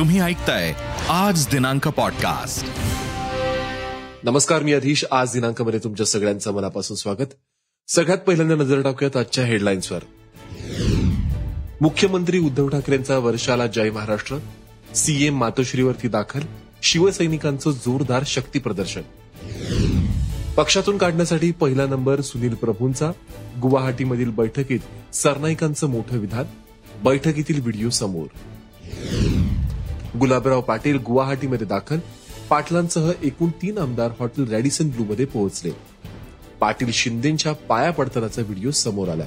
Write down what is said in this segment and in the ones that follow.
तुम्ही ऐकताय आज दिनांक पॉडकास्ट नमस्कार मी अधीश. आज दिनांकामध्ये तुमच्या सगळ्यांचं मनापासून स्वागत. सगळ्यात पहिल्यांदा नजर टाकूयात आजच्या हेडलाईन्सवर मुख्यमंत्री उद्धव ठाकरेंचा वर्षाला जय महाराष्ट्र. सीएम मातोश्रीवरती दाखल. शिवसैनिकांचं जोरदार शक्ती प्रदर्शन. पक्षातून काढण्यासाठी पहिला नंबर सुनील प्रभूंचा. गुवाहाटीमधील बैठकीत सरनाईकांचं मोठं विधान. बैठकीतील व्हिडिओ समोर. गुलाबराव पाटील गुवाहाटीमध्ये दाखल पाटलांसह एकूण तीन आमदार हॉटेल रॅडिसन ब्लू मध्ये पोहोचले. पाटील शिंदेच्या पाया पडतानाचा व्हिडिओ समोर आला.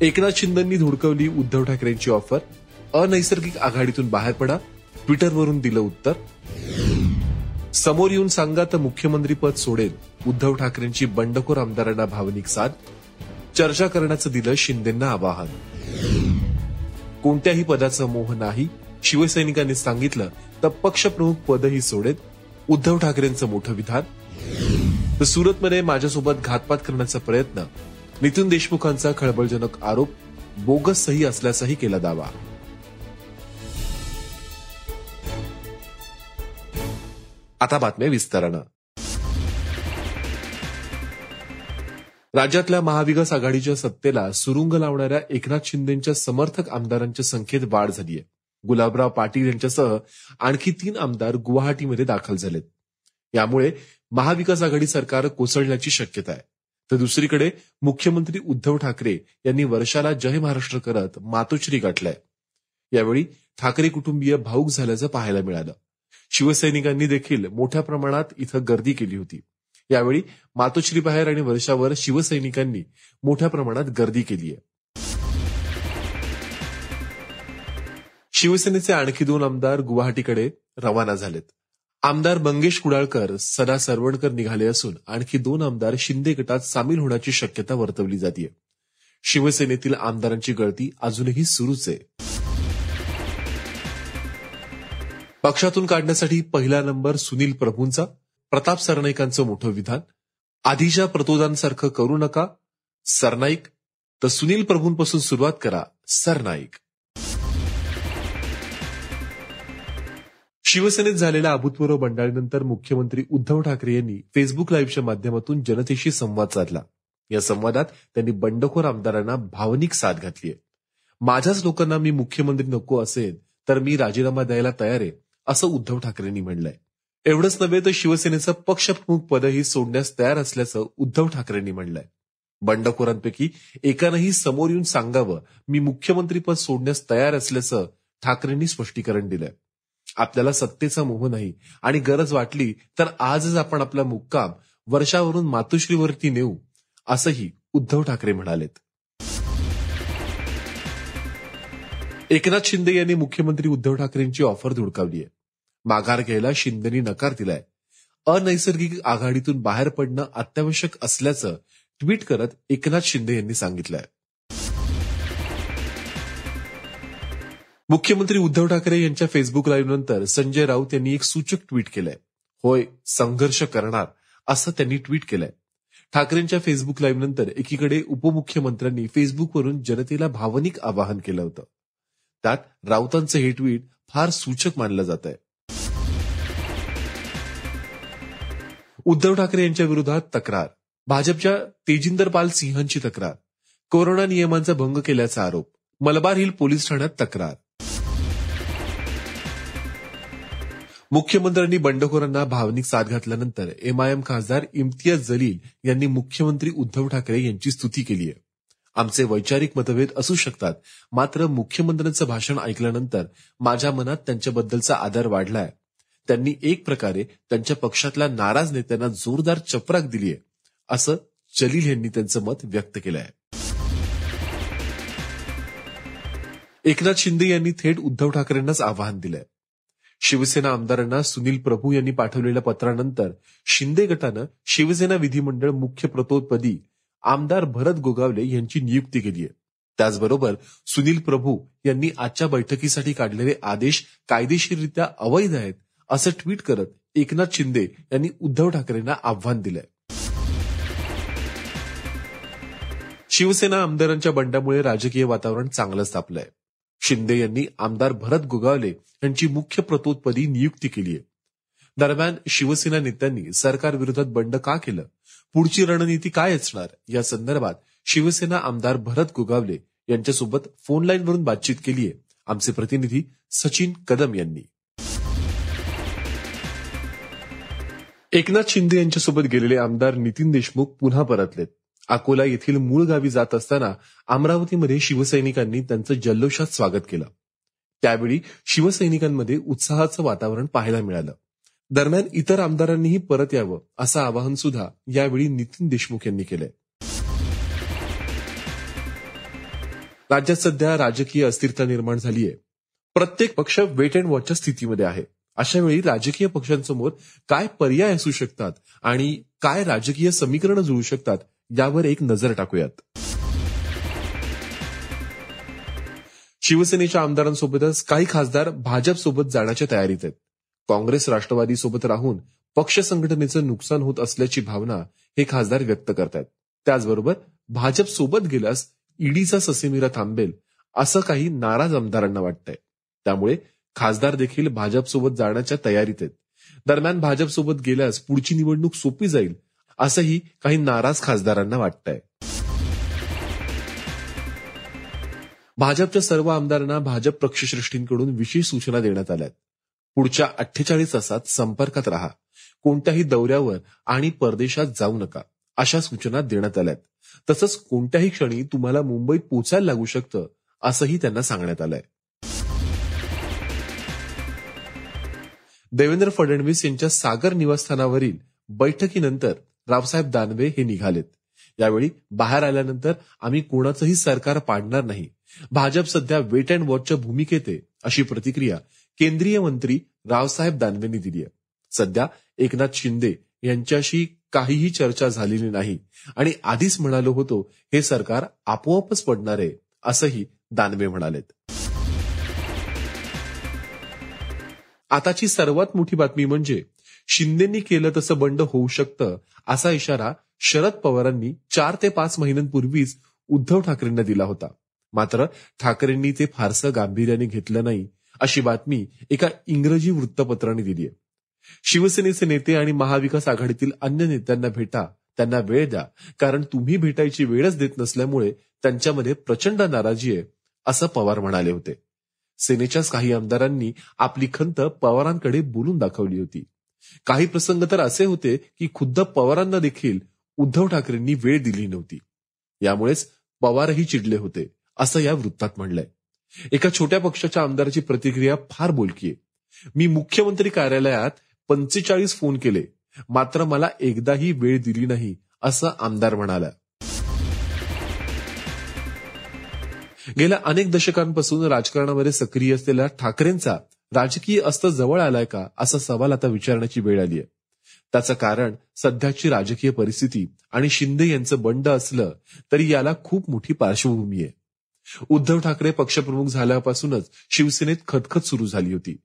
एकनाथ शिंदेंनी धुडकवली उद्धव ठाकरेंची ऑफर अनैसर्गिक आघाडीतून बाहेर पडा ट्विटरवरून दिलं उत्तर. समोर येऊन सांगा तर मुख्यमंत्री पद सोडेल उद्धव ठाकरेंची बंडखोर आमदारांना भावनिक साथ चर्चा करण्याचं दिलं शिंदेंना आवाहन. कोणत्याही पदाचा मोह नाही शिवसैनिकांनी सांगितलं तर पक्षप्रमुख पदही सोडेत उद्धव ठाकरेंचं मोठं विधान. तर सुरतमध्ये माझ्यासोबत घातपात करण्याचा प्रयत्न नितीन देशमुखांचा खळबळजनक आरोप बोगस सही असल्याचाही केला दावा. आता बातम्या विस्तारानं. राज्यातल्या महाविकास आघाडीच्या सत्तेला सुरुंग लावणाऱ्या एकनाथ शिंदेच्या समर्थक आमदारांच्या संख्येत वाढ झालीय. गुलाबराव पाटील यांच्यासह आणखी तीन आमदार गुवाहाटीमध्ये दाखल झालेत. यामुळे महाविकास आघाडी सरकार कोसळण्याची शक्यता आहे. तर दुसरीकडे मुख्यमंत्री उद्धव ठाकरे यांनी वर्षाला जय महाराष्ट्र करत मातोश्री गाठलाय. यावेळी ठाकरे कुटुंबीय भाऊक झाल्याचं पाहायला मिळालं. शिवसैनिकांनी देखील मोठ्या प्रमाणात इथं गर्दी केली होती. यावेळी मातोश्री बाहेर आणि वर्षावर शिवसैनिकांनी मोठ्या प्रमाणात गर्दी केली आहे शिवसेनेचे आणखी दोन आमदार गुवाहाटीकडे रवाना झालेत. आमदार मंगेश कुडाळकर सदा सरवणकर निघाले असून आणखी दोन आमदार शिंदे गटात सामील होण्याची शक्यता वर्तवली जाते शिवसेनेतील आमदारांची गळती अजूनही सुरूच आहे. पक्षातून काढण्यासाठी पहिला नंबर सुनील प्रभूंचा प्रताप सरनाईकांचं मोठं विधान. आधीच्या प्रतोदांसारखं करू नका. सरनाईक तर सुनील प्रभूंपासून सुरुवात करा सरनाईक. शिवसेनेत झालेल्या अभूतपूर्व बंडाळीनंतर मुख्यमंत्री उद्धव ठाकरे यांनी फेसबुक लाईव्हच्या माध्यमातून जनतेशी संवाद साधला. या संवादात त्यांनी बंडखोर आमदारांना भावनिक साथ घातली आहे माझ्याच लोकांना मी मुख्यमंत्री नको असेल तर मी राजीनामा द्यायला तयार आहे असं उद्धव ठाकरेंनी म्हणलंय. एवढंच नव्हे तर शिवसेनेचं पक्षप्रमुख पदही सोडण्यास तयार असल्याचं उद्धव ठाकरेंनी म्हणलंय. बंडखोरांपैकी एकानंही समोर येऊन सांगावं मी मुख्यमंत्रीपद सोडण्यास तयार असल्याचं ठाकरेंनी स्पष्टीकरण दिलंय. आपल्याला सत्तेचा मोह नाही आणि गरज वाटली तर आजच आपण आपला मुक्काम वर्षावरून मातोश्रीवरती नेऊ असंही उद्धव ठाकरे म्हणालेत. एकनाथ शिंदे यांनी मुख्यमंत्री उद्धव ठाकरेंची ऑफर धुडकावली आहे. माघार घ्यायला शिंदेनी नकार दिलाय. अनैसर्गिक आघाडीतून बाहेर पडणं अत्यावश्यक असल्याचं ट्विट करत एकनाथ शिंदे यांनी सांगितलंय. मुख्यमंत्री उद्धव ठाकरे यांच्या फेसबुक लाईव्ह नंतर संजय राऊत यांनी एक सूचक ट्विट केलंय. होय संघर्ष करणार असं त्यांनी ट्विट केलंय. ठाकरेंच्या फेसबुक लाईव्ह नंतर एकीकडे उपमुख्यमंत्र्यांनी फेसबुकवरून जनतेला भावनिक आवाहन केलं होतं. त्यात राऊतांचं हे ट्विट फार सूचक मानलं जात आहे उद्धव ठाकरे यांच्या विरोधात तक्रार. भाजपच्या तेजिंदर पाल सिंहांची तक्रार. कोरोना नियमांचा भंग केल्याचा आरोप. मलबार हिल पोलीस ठाण्यात तक्रार. मुख्यमंत्र्यांनी बंडखोरांना भावनिक साथ घातल्यानंतर एमआयएम खासदार इम्तियाज जलील यांनी मुख्यमंत्री उद्धव ठाकरे यांची स्तुती केली आहे. आमचे वैचारिक मतभेद असू शकतात मात्र मुख्यमंत्र्यांचं भाषण ऐकल्यानंतर माझ्या मनात त्यांच्याबद्दलचा आदर वाढलाय. त्यांनी एक प्रकारे त्यांच्या पक्षातल्या नाराज नेत्यांना जोरदार चपराक दिलीय असं जलील यांनी त्यांचं मत व्यक्त केलं आहे. एकनाथ शिंदे यांनी थेट उद्धव ठाकरेंनाच आवाहन दिलंय. शिवसेना आमदारांना सुनील प्रभू यांनी पाठवलेल्या पत्रानंतर शिंदे गटानं शिवसेना विधिमंडळ मुख्य प्रतोदपदी आमदार भरत गोगावले यांची नियुक्ती केली आहे. त्याचबरोबर सुनील प्रभू यांनी आजच्या बैठकीसाठी काढलेले आदेश कायदेशीररित्या अवैध आहेत असं ट्विट करत एकनाथ शिंदे यांनी उद्धव ठाकरेंना आव्हान दिलंय. शिवसेना आमदारांच्या बंडामुळे राजकीय वातावरण चांगलंच तापलंय. शिंदे यांनी आमदार भरत गोगावले यांची मुख्य प्रतोदपदी नियुक्ती केली आहे. दरम्यान शिवसेना नेत्यांनी सरकारविरोधात बंड का केलं? पुढची रणनीती काय असणार? या संदर्भात शिवसेना आमदार भरत गोगावले यांच्यासोबत फोन लाईनवरून बातचीत केली आहे. आमचे प्रतिनिधी सचिन कदम यांनी. एकनाथ शिंदे यांच्यासोबत गेलेले आमदार नितीन देशमुख पुन्हा परतलेत. अकोला येथील मूळ गावी जात असताना अमरावतीमध्ये शिवसैनिकांनी त्यांचं जल्लोषात स्वागत केलं. त्यावेळी शिवसैनिकांमध्ये उत्साहाचं वातावरण पाहायला मिळालं. दरम्यान इतर आमदारांनीही परत यावं असं आवाहन सुद्धा यावेळी नितीन देशमुख यांनी केलंय. राज्यात सध्या राजकीय अस्थिरता निर्माण झालीये. प्रत्येक पक्ष वेट अँड वॉचच्या स्थितीमध्ये आहे. अशा वेळी राजकीय पक्षांसमोर काय पर्याय असू शकतात आणि काय राजकीय समीकरणं जुळू शकतात यावर एक नजर टाकूयात. शिवसेनेच्या आमदारांसोबतच काही खासदार भाजप सोबत जाण्याच्या तयारीत आहेत. काँग्रेस राष्ट्रवादी सोबत राहून पक्ष संघटनेचं नुकसान होत असल्याची भावना हे खासदार व्यक्त करतात त्याचबरोबर भाजप सोबत गेल्यास ईडीचा ससेमिरा थांबेल असं काही नाराज आमदारांना वाटतंय. त्यामुळे खासदार देखील भाजपसोबत जाण्याच्या तयारीत आहेत. दरम्यान भाजपसोबत गेल्यास पुढची निवडणूक सोपी जाईल असंही काही नाराज खासदारांना वाटतंय. भाजपच्या सर्व आमदारांना भाजप पक्षश्रेष्ठींकडून विशेष सूचना देण्यात आल्यात. पुढच्या अठ्ठेचाळीस तासात संपर्कात राहा. कोणत्याही दौऱ्यावर आणि परदेशात जाऊ नका अशा सूचना देण्यात आल्यात. तसंच कोणत्याही क्षणी तुम्हाला मुंबईत पोचायला लागू शकतं असंही त्यांना सांगण्यात आलंय. देवेंद्र फडणवीस यांच्या सागर निवासस्थानावरील बैठकीनंतर रावसाहेब दानवे हे निघालेत. यावेळी बाहेर आल्यानंतर आम्ही कोणाचंही सरकार पाडणार नाही. भाजप सध्या वेट अँड वॉचच्या भूमिकेत आहे अशी प्रतिक्रिया केंद्रीय मंत्री रावसाहेब दानवेंनी दिली आहे. सध्या एकनाथ शिंदे यांच्याशी काहीही चर्चा झालेली नाही आणि आधीच म्हणालो होतो हे सरकार आपोआपच पडणार आहे असंही दानवे म्हणालेत. आताची सर्वात मोठी बातमी म्हणजे शिंदेंनी केलं तसं बंड होऊ शकतं असा इशारा शरद पवारांनी चार ते पाच महिन्यांपूर्वीच उद्धव ठाकरेंना दिला होता. मात्र ठाकरेंनी ते फारसं गांभीर्याने घेतलं नाही अशी बातमी एका इंग्रजी वृत्तपत्राने दिली आहे. शिवसेनेचे नेते आणि महाविकास आघाडीतील अन्य नेत्यांना भेटा त्यांना वेळ द्या कारण तुम्ही भेटायची वेळच देत नसल्यामुळे त्यांच्यामध्ये प्रचंड नाराजी आहे असं पवार म्हणाले होते. सेनेच्याच काही आमदारांनी आपली खंत पवारांकडे बोलून दाखवली होती. काही प्रसंग तर असे होते की खुद्द पवारांना देखील उद्धव ठाकरेंनी वेळ दिली नव्हती. यामुळेच पवारही चिडले होते असं या वृत्तात म्हणलंय. एका छोट्या पक्षाच्या आमदाराची प्रतिक्रिया फार बोलकी आहे मी मुख्यमंत्री कार्यालयात पंचेचाळीस फोन केले मात्र मला एकदाही वेळ दिली नाही असं आमदार म्हणाला. गेल्या अनेक दशकांपासून राजकारणामध्ये सक्रिय असलेल्या ठाकरेंचा राजकीय अस्त जवळ आलाय का? असा सवाल आता विचारण्याची वेळ आली आहे त्याचं कारण सध्याची राजकीय परिस्थिती आणि शिंदे यांचं बंड असलं तरी याला खूप मोठी पार्श्वभूमी आहे. उद्धव ठाकरे पक्षप्रमुख झाल्यापासूनच शिवसेनेत खतखत सुरू झाली होती.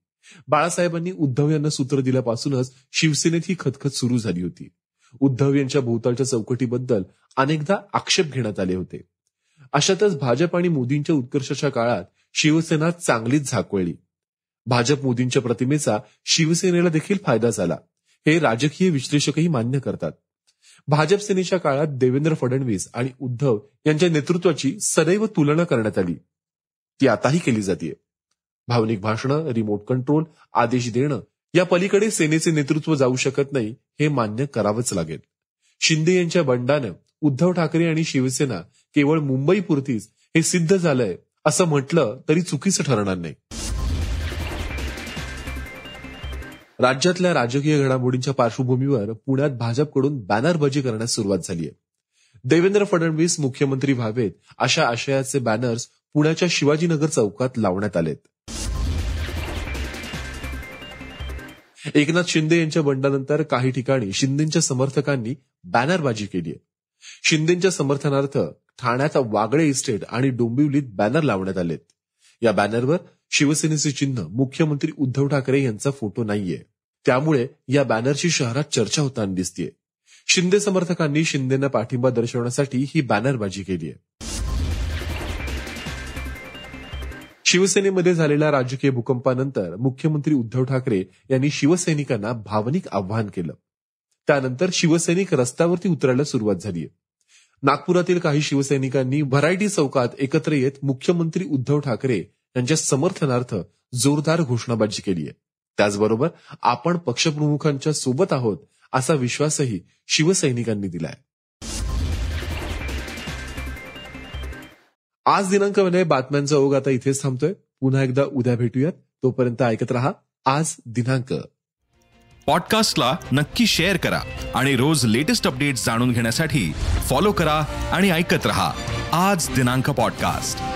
बाळासाहेबांनी उद्धव यांना सूत्र दिल्यापासूनच शिवसेनेत ही खतखत सुरू झाली होती. उद्धव यांच्या भोवतालच्या चौकटीबद्दल अनेकदा आक्षेप घेण्यात आले होते. अशातच भाजप आणि मोदींच्या उत्कर्षाच्या काळात शिवसेना चांगलीच झाकवळली भाजप मोदींच्या प्रतिमेचा शिवसेनेला देखील फायदा झाला. हे राजकीय विश्लेषकही मान्य करतात. भाजप सेनेच्या काळात देवेंद्र फडणवीस आणि उद्धव यांच्या नेतृत्वाची सदैव तुलना करण्यात आली. ती आताही केली जाते भावनिक भाषणं रिमोट कंट्रोल आदेश देणं या पलीकडे सेनेचे नेतृत्व जाऊ शकत नाही हे मान्य करावंच लागेल. शिंदे यांच्या बंडानं उद्धव ठाकरे आणि शिवसेना केवळ मुंबईपुरतीच हे सिद्ध झालंय असं म्हटलं तरी चुकीचं ठरणार नाही. राज्यातल्या राजकीय घडामोडींच्या पार्श्वभूमीवर पुण्यात भाजपकडून बॅनरबाजी करण्यास सुरुवात झाली आहे. देवेंद्र फडणवीस मुख्यमंत्री व्हावेत अशा आशयाचे बॅनर्स पुण्याच्या शिवाजीनगर चौकात लावण्यात आलेत. एकनाथ शिंदे यांच्या बंडानंतर काही ठिकाणी शिंदेच्या समर्थकांनी बॅनरबाजी केली आहे. शिंदेच्या समर्थनार्थ ठाण्यात वागळे इस्टेट आणि डोंबिवलीत बॅनर लावण्यात आलेत. या बॅनरवर शिवसेनेचे चिन्ह मुख्यमंत्री उद्धव ठाकरे यांचा फोटो नाहीये. त्यामुळे या बॅनरची शहरात चर्चा होताना दिसतीये. शिंदे समर्थकांनी शिंदेना पाठिंबा दर्शवण्यासाठी ही बॅनरबाजी केली आहे. शिवसेनेमध्ये झालेल्या राजकीय भूकंपानंतर मुख्यमंत्री उद्धव ठाकरे यांनी शिवसैनिकांना भावनिक आव्हान केलं. त्यानंतर शिवसैनिक रस्त्यावरती उतरायला सुरुवात झालीय. नागपुरातील काही शिवसैनिकांनी व्हरायटी चौकात एकत्र येत मुख्यमंत्री उद्धव ठाकरे यांच्या समर्थनार्थ जोरदार घोषणाबाजी केली आहे त्याचबरोबर आपण पक्षप्रमुखांच्या सोबत आहोत असा विश्वासही शिवसैनिकांनी दिलाय. आज दिनांकामध्ये बातम्यांचा ओघ आता इथेच थांबतोय. पुन्हा एकदा उद्या भेटूयात. तोपर्यंत ऐकत रहा आज दिनांक. पॉडकास्टला नक्की शेअर करा आणि रोज लेटेस्ट अपडेट्स जाणून घेण्यासाठी फॉलो करा आणि ऐकत रहा आज दिनांक पॉडकास्ट.